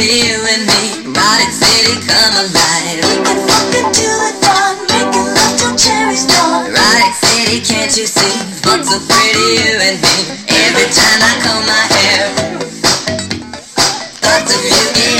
you and me, City, come alive. We can until the dawn, making love till City, can't you see? So pretty, you and me. Every time I comb my hair, thoughts of you.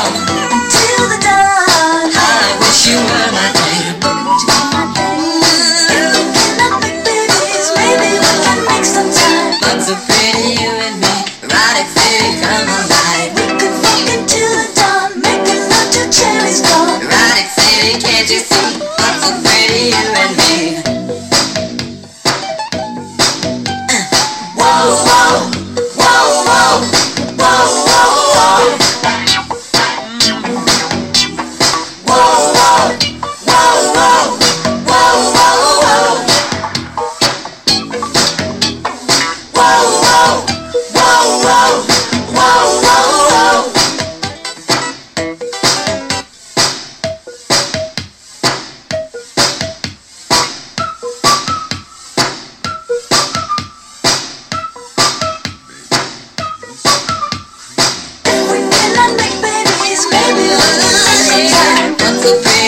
majesty. What's so pretty and I'll be